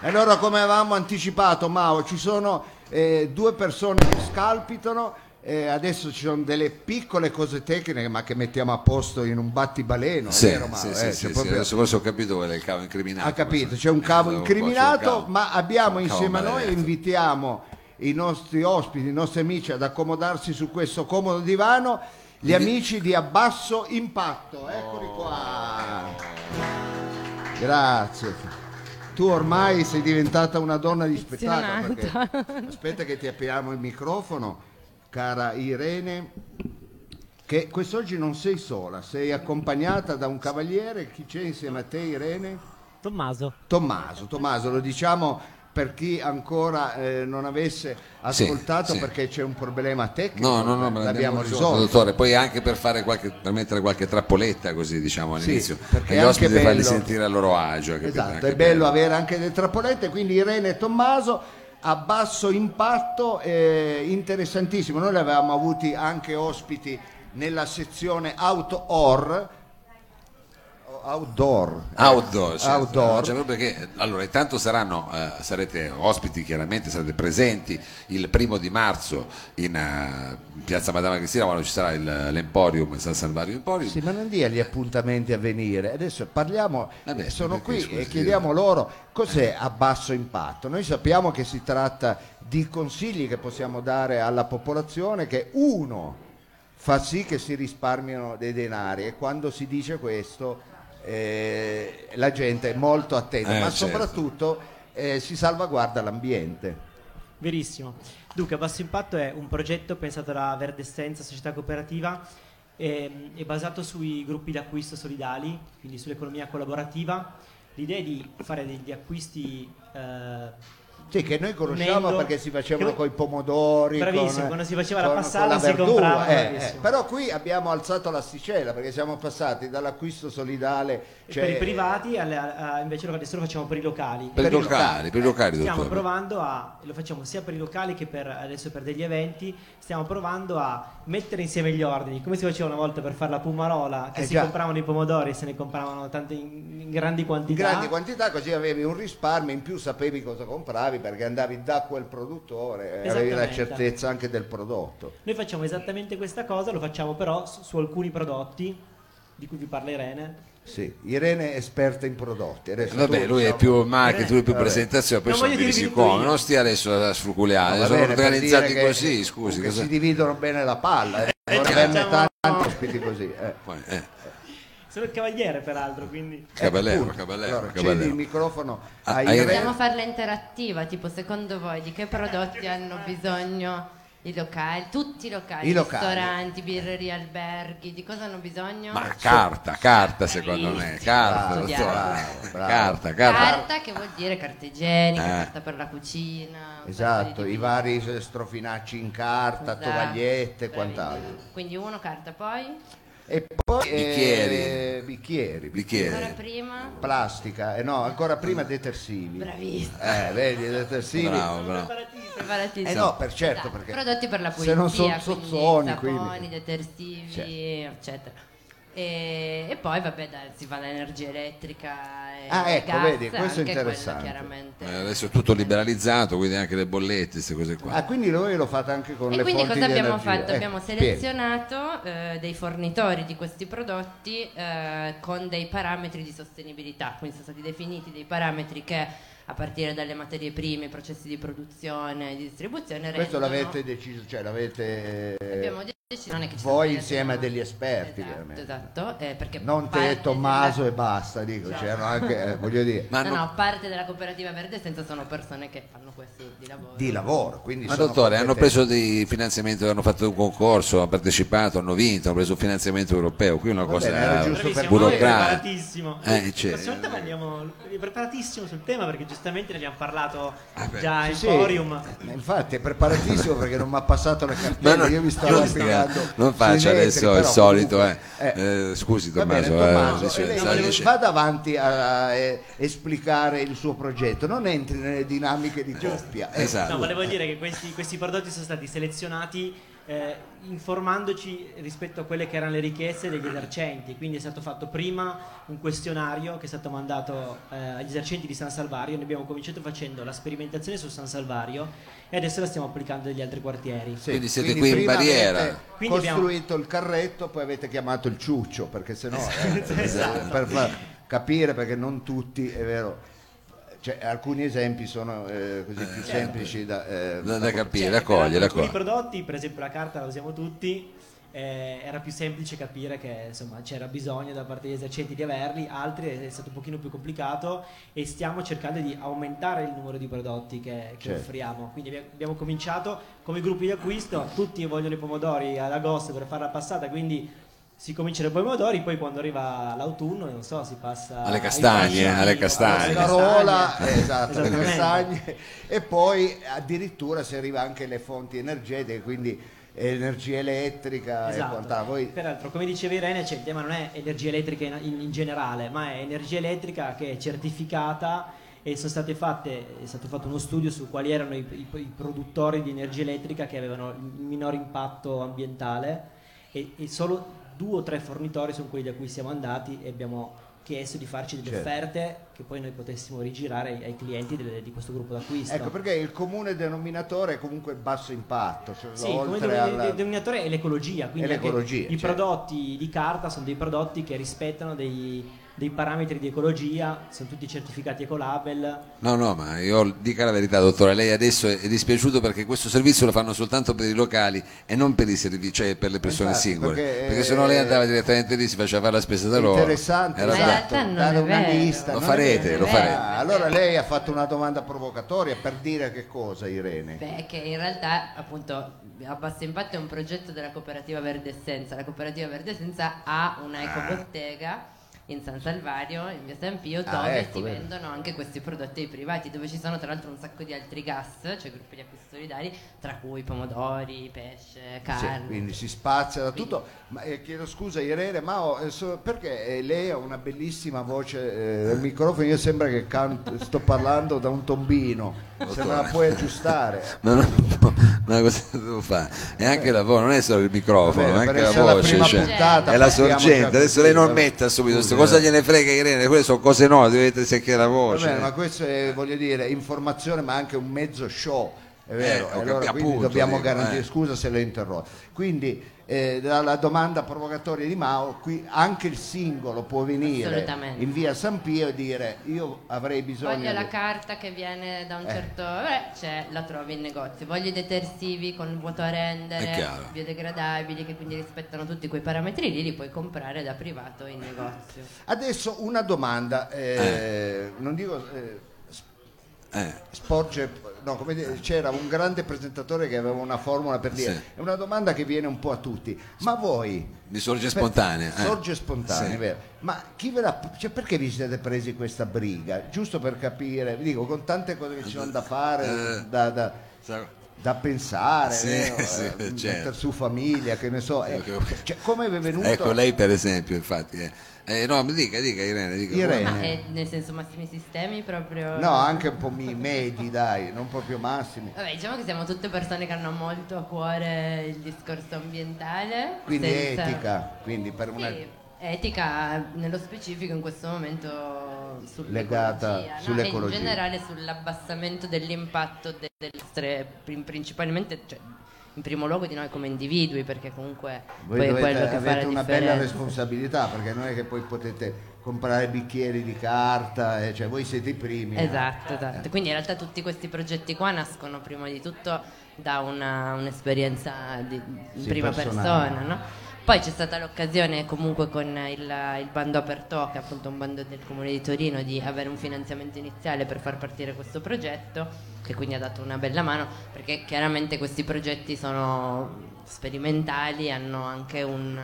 Allora, come avevamo anticipato, Mao, ci sono eh, due persone che scalpitano. eh, adesso ci sono delle piccole cose tecniche, ma che mettiamo a posto in un battibaleno. Sì, vero, sì, Eh, sì, proprio- adesso forse ho capito qual è il cavo incriminato. ha capito, c'è un cavo c'è un incriminato, cavo. ma abbiamo insieme a noi e invitiamo i nostri ospiti, i nostri amici ad accomodarsi su questo comodo divano, gli amici di Abbasso Impatto. Eccoli qua. Grazie. Tu ormai sei diventata una donna di spettacolo. perché- Aspetta che ti apriamo il microfono, cara Irene. Che quest'oggi non sei sola, sei accompagnata da un cavaliere. Chi c'è insieme a te, Irene? Tommaso. Tommaso, Tommaso, lo diciamo per chi ancora eh, non avesse ascoltato sì. perché c'è un problema tecnico. No, no, no, l'abbiamo risolto, dottore. Poi anche per, fare qualche, per mettere qualche trappoletta così, diciamo, all'inizio. perché per gli ospiti farli bello- sentire a loro agio. capito? Esatto, Anche è bello avere anche delle trappolette, quindi Irene e Tommaso a basso impatto, eh, interessantissimo. Noi avevamo avuti anche ospiti nella sezione auto or, outdoor. Outdoor, certo. Outdoor. Cioè, perché, allora, intanto saranno, eh, sarete ospiti, chiaramente sarete presenti il primo di marzo in eh, piazza Madama Cristina quando ci sarà il- l'Emporium, San Salvario Emporium. Sì, ma non dia gli appuntamenti a venire. Adesso parliamo, Vabbè, sono perché, qui scusi, e chiediamo loro cos'è a basso impatto. Noi sappiamo che si tratta di consigli che possiamo dare alla popolazione che uno fa sì che si risparmiano dei denari e quando si dice questo eh, la gente è molto attenta, Eh, ma certo. soprattutto eh, si salvaguarda l'ambiente. Verissimo. Dunque, Basso Impatto è un progetto pensato da Verde Essenza, società cooperativa, ehm, è basato sui gruppi di acquisto solidali, quindi sull'economia collaborativa. L'idea è di fare degli acquisti eh, Sì, che noi conosciamo Unendo- perché si facevano con i pomodori. Bravissimo, con- quando si faceva la con- passata con la si verdura, comprava, eh, eh. Però qui abbiamo alzato l'asticella perché siamo passati dall'acquisto solidale. cioè- per i privati, alle- a- invece lo- adesso lo facciamo per i locali. Per i per i locali, per i locali, Stiamo dottore. provando a, lo facciamo sia per i locali che per adesso per degli eventi, stiamo provando a mettere insieme gli ordini, come si faceva una volta per fare la pumarola, che Eh si già. compravano i pomodori e se ne compravano tante in, in grandi in quantità. grandi quantità così avevi un risparmio in più sapevi cosa compravi perché andavi da quel produttore e avevi la certezza anche del prodotto Noi facciamo esattamente questa cosa, lo facciamo però su, su alcuni prodotti di cui vi parla Irene. sì. Irene è esperta in prodotti Adesso Vabbè, tu, lui è diciamo, più marketing, lui è più Vabbè. presentazione, poi Non sono divisi come. io. Non stia adesso a sfruculiare, No, sono bene, organizzati dire che- così, scusi. che cosa- si dividono bene la palla eh. Eh, vorremmo facciamo- tanti ospiti così eh. Poi, eh, Sono il cavaliere peraltro, quindi... Caballero, Appunto. caballero, allora, caballero. cedi il microfono Ah, a a Irene. Possiamo farla interattiva, tipo secondo voi di che prodotti hanno bisogno i locali, tutti i locali, I locali. ristoranti, birrerie, alberghi, di cosa hanno bisogno? Ma carta, carta secondo me, carta, Bravo, bravo, bravo. carta, carta. Carta che vuol dire carta igienica, Eh. carta per la cucina. Esatto, i vari strofinacci in carta, Esatto, tovagliette e quant'altro. Quindi uno carta poi, E poi Bicchieri. eh, bicchieri, ancora Bicchiere. prima, plastica, eh, no, ancora prima detersivi. bravissimo, Eh, vedi, i detersivi. Bravo, bravo. preparatissimo. Eh no, per certo, Esatto, perché prodotti per la se pulizia, non sono quindi sozzoni, saponi, quindi- detersivi, Certo. eccetera. E, e poi vabbè dai, si fa l'energia elettrica e Ah, ecco, gas, vedi, questo è interessante. Eh, adesso è tutto liberalizzato, quindi anche le bollette, queste cose qua. Ah, quindi voi lo fate anche con E le quindi cosa abbiamo energia. fatto? Eh, abbiamo selezionato eh, dei fornitori di questi prodotti eh, con dei parametri di sostenibilità, quindi sono stati definiti dei parametri che a partire dalle materie prime, i processi di produzione e di distribuzione Questo rendono- l'avete deciso, cioè l'avete abbiamo deciso non è che ci voi insieme a degli esperti, esatto, chiaramente. esatto eh, perché non te Tommaso della- e basta, dico, c'erano anche, eh, voglio dire, Ma, no, no- no, parte della cooperativa Verde Senza sono persone che fanno questo di lavoro. di lavoro, quindi ma sono dottore, hanno preso dei finanziamenti, hanno fatto un concorso, hanno partecipato, hanno vinto, hanno preso un finanziamento europeo. Qui è una Va cosa bene, burocratica. preparatissimo. Eh, cioè- La prossima volta parliamo- è preparatissimo sul tema perché giustamente ne abbiamo parlato beh. già in Sì, forum. eh, infatti è preparatissimo perché non mi ha passato cartelle, no, io mi stavo non, faccia adesso il solito, comunque, eh. Eh, scusi Va bene, Tommaso, eh, Tommaso, dice- lei dice- vada avanti a, eh, esplicare il suo progetto, non entri nelle dinamiche di coppia. Eh, Esatto. No, volevo dire che questi, questi prodotti sono stati selezionati eh, informandoci rispetto a quelle che erano le richieste degli esercenti. Quindi è stato fatto prima un questionario che è stato mandato eh, agli esercenti di San Salvario. Noi abbiamo cominciato facendo la sperimentazione su San Salvario e adesso la stiamo applicando negli altri quartieri. Sì, Quindi siete qui in barriera. Quindi abbiamo- costruito il carretto, poi avete chiamato il ciuccio, perché sennò eh, Esatto. per far capire perché non tutti, è vero. Cioè, alcuni esempi sono eh, così più semplici da, eh, Da, da capire, da cogliere, alcuni prodotti, per esempio la carta la usiamo tutti, eh, era più semplice capire che insomma, c'era bisogno da parte degli esercenti di averli, altri è stato un pochino più complicato e stiamo cercando di aumentare il numero di prodotti che, che Certo. offriamo. Quindi abbiamo- abbiamo cominciato come gruppi di acquisto, tutti vogliono i pomodori ad agosto per fare la passata, quindi si comincia dai pomodori, poi quando arriva l'autunno, non so, si passa Alle castagne, fasciani, alle castagne. alle castagne. eh, esatto, le Esattamente. castagne e poi addirittura si arriva anche alle fonti energetiche, quindi energia elettrica e Esatto. quant'altro. Voi- Peraltro, come diceva Irene, cioè, il tema non è energia elettrica in, in- in generale, ma è energia elettrica che è certificata e sono state fatte, è stato fatto uno studio su quali erano i, i- i produttori di energia elettrica che avevano il minor impatto ambientale e, e solo due o tre fornitori sono quelli da cui siamo andati e abbiamo chiesto di farci delle Certo. offerte che poi noi potessimo rigirare ai, ai clienti delle- di questo gruppo d'acquisto. Ecco perché il comune denominatore è comunque il basso impatto, cioè, Sì, oltre de- alla- de- denominatore è l'ecologia, quindi È l'ecologia, i certo. prodotti di carta sono dei prodotti che rispettano dei, dei parametri di ecologia, sono tutti certificati Ecolabel. No, no, ma io dica la verità, dottore, lei adesso è dispiaciuto perché questo servizio lo fanno soltanto per i locali e non per i servizi, cioè per le persone Infatti, singole. perché, Perché, eh, se no lei andava direttamente lì, si faceva fare la spesa da loro. interessante, Era Ma in esatto, realtà non è una vero. lista. Lo non è farete, vero. lo farete. Ah, allora lei ha fatto una domanda provocatoria per dire che cosa Irene? Beh, che in realtà appunto a basso impatto è un progetto della cooperativa Verde Essenza. La cooperativa Verde Essenza ha una ecobottega in San Salvario, in via San Pio, Ah, dove ecco, si vedi. vendono anche questi prodotti ai privati, dove ci sono tra l'altro un sacco di altri gas, cioè gruppi di acquisto solidari, tra cui pomodori, pesce, Sì, carne. quindi si spazia da tutto. Ma eh, chiedo scusa Irene, ma ho- eh, so- perché eh, lei ha una bellissima voce eh, del microfono? Io sembra che canto- sto parlando da un tombino. Se me la puoi aggiustare. Ma no, no, ma cosa devo fare? È anche la voce, non è solo il microfono, Vabbè, anche la la voce. prima cioè, puntata, è la sorgente. Adesso lei non vabbè. metta subito questo, Scusi, cosa gliene frega Irene? Quelle sono cose no, dovete sentire la voce. bene, ma questo è, voglio dire, informazione, ma anche un mezzo show. È vero, Eh, allora capito, quindi appunto, dobbiamo dico, garantire, eh. scusa se l'ho interrotto. Quindi eh, dalla domanda provocatoria di Mao, qui anche il singolo può venire in via San Pio e dire io avrei bisogno Voglio la di... carta che viene da un Eh. certo. Vabbè, c'è, la trovi in negozio. Voglio i detersivi con vuoto a rendere, biodegradabili, che quindi rispettano tutti quei parametri lì, li puoi comprare da privato in negozio. Adesso una domanda, eh, non dico... eh, Eh, sporge, no, come dire, c'era un grande presentatore che aveva una formula per dire, Sì. è una domanda che viene un po' a tutti, ma voi mi sorge Per- spontanea. eh. Sorge spontanea, Sì. Ma chi ve l'ha, cioè perché vi siete presi questa briga? Giusto per capire, vi dico, con tante cose che ci sono da fare, Eh. da, da- da pensare, Sì, vero? sì, Eh, certo. mettere su famiglia, che ne so. eh, Ok. cioè, come è venuto? Ecco, lei per esempio, infatti. eh. Eh, no, mi dica, dica Irene. Dica, Irene. Ma è nel senso massimi sistemi proprio. No, anche un po' mi- medi, dai, non proprio massimi. Vabbè, diciamo che siamo tutte persone che hanno molto a cuore il discorso ambientale. Quindi senza- etica, quindi per una... Etica nello specifico in questo momento Legata sull'ecologia, no? e in generale sull'abbassamento dell'impatto de- delle nostre, prin- principalmente, cioè, in primo luogo di noi come individui, perché comunque Voi poi è quello che avete una bella responsabilità perché non è che poi potete comprare bicchieri di carta, eh, cioè voi siete i primi. eh. Esatto, esatto. Quindi in realtà tutti questi progetti qua nascono prima di tutto da una- un'esperienza di, in Sì, prima personale. persona, no? Poi c'è stata l'occasione comunque con il, il bando Aperto, che è appunto un bando del Comune di Torino, di avere un finanziamento iniziale per far partire questo progetto, che quindi ha dato una bella mano, perché chiaramente questi progetti sono sperimentali, hanno anche un,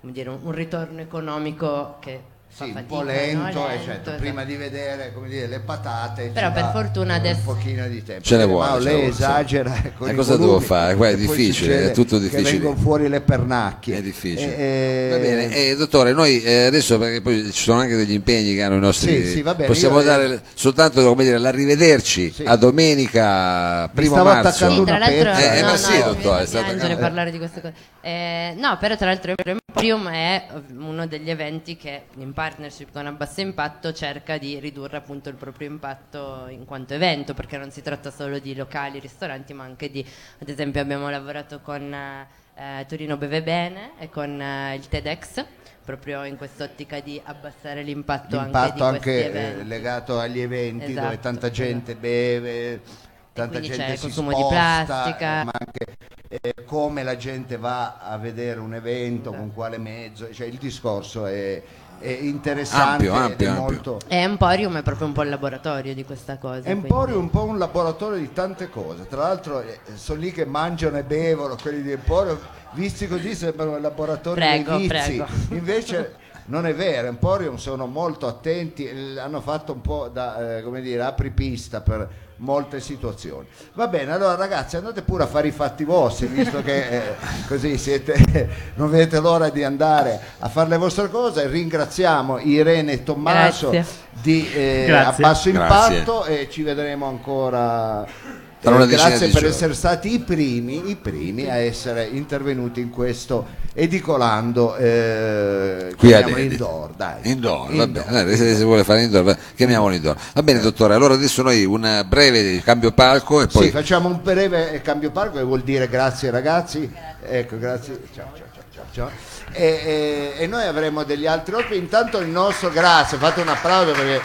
dire, un ritorno economico che fa Sì, un fatica, po' lento, no? eh, Lento, certo, esatto. prima di vedere come dire, le patate Però per fortuna un adesso- pochino di tempo. Ce ne Eh, vuole, Mao, lei vuole, sì. esagera con E i cosa devo volumi, fare? Qua è e difficile, è tutto Che difficile. vengono fuori le pernacchie. È difficile. Eh, Va bene, eh, dottore, noi eh, adesso perché poi ci sono anche degli impegni che hanno i nostri. Sì, sì, va bene, possiamo io- dare soltanto come dire, l'arrivederci Sì. a domenica primo stavo marzo. attaccando Sì, tra una l'altro, pezza. Eh, no, ma no, sì, mi dottore, è stata- piangere eh. parlare di queste cose. Eh, no, però tra l'altro Emporium è uno degli eventi che in partnership con Abbassa Impatto cerca di ridurre appunto il proprio impatto in quanto evento, perché non si tratta solo di locali, ristoranti, ma anche di, ad esempio abbiamo lavorato con eh, Torino Beve Bene e con eh, il TEDx, proprio in quest'ottica di abbassare l'impatto, anche di l'impatto questi anche, eh, legato agli eventi dove Esatto, tanta gente beve, tanta gente c'è il consumo di sposta, plastica. ma anche eh, come la gente va a vedere un evento, con quale mezzo, cioè il discorso è interessante Ampio, ampio, ed è ampio. molto... E Emporium è proprio un po' il laboratorio di questa cosa. Emporium è quindi- un po' un laboratorio di tante cose, tra l'altro eh, sono lì che mangiano e bevono quelli di Emporium, visti così sembrano il laboratorio Prego, dei vizi, prego. invece non è vero, Emporium sono molto attenti, hanno fatto un po' da eh, come dire, apripista per molte situazioni. Va bene, allora ragazzi andate pure a fare i fatti vostri, visto che eh, così siete, non vedete l'ora di andare a fare le vostre cose, ringraziamo Irene e Tommaso Grazie. di eh, a Grazie. basso Grazie. impatto e ci vedremo ancora. Eh, decina grazie di per giorni. essere stati i primi, i primi a essere intervenuti in questo edicolando eh, Qui a indoor, dai. Indoor, va Indoor. bene, Eh, se, se vuole fare indoor, va- chiamiamolo indoor. Va bene dottore, allora adesso noi un breve cambio palco e poi Sì, facciamo un breve cambio parco che vuol dire grazie ragazzi. Ecco, grazie. Ciao, ciao, ciao, ciao, ciao. E, e- e noi avremo degli altri ospiti. Intanto il nostro grazie, fate un applauso perché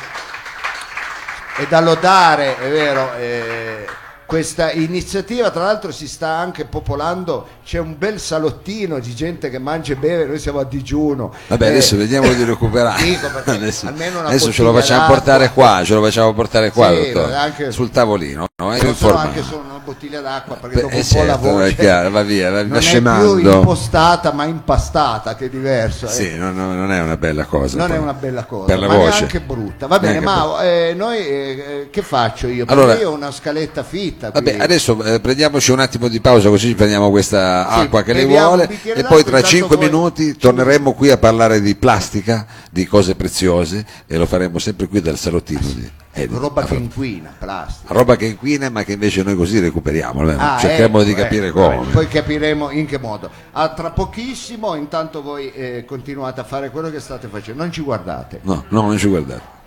è da lodare, è vero. eh, questa iniziativa tra l'altro si sta anche popolando, c'è un bel salottino di gente che mangia e beve, noi siamo a digiuno. Vabbè, Eh, adesso vediamo di recuperare. dico perché adesso almeno una adesso ce lo facciamo d'acqua. portare qua, ce lo facciamo portare qua, Sì, dottore, anche- sul tavolino. No? Informale. anche una bottiglia d'acqua perché Beh, dopo eh, un po' la certo, voce è chiaro, va via, va- va non è scemando. più impostata ma impastata che è diverso eh. Sì, non, non- non è una bella cosa. non poi. è una bella cosa Per la ma voce. neanche brutta va bene Neanche ma eh, noi eh, eh, che faccio io perché Allora- io ho una scaletta fitta Vabbè, adesso eh, prendiamoci un attimo di pausa così ci prendiamo questa Sì, acqua che lei vuole e poi tra 5 voi- minuti torneremo qui a parlare di plastica, di cose preziose e lo faremo sempre qui dal salottino di Edith. roba A che inquina plastica roba che inquina ma che invece noi così recuperiamo, almeno Ah, cerchiamo ecco, di capire ecco, come. poi capiremo in che modo Ah, tra pochissimo intanto voi eh, continuate a fare quello che state facendo non ci guardate No, no, non ci guardate.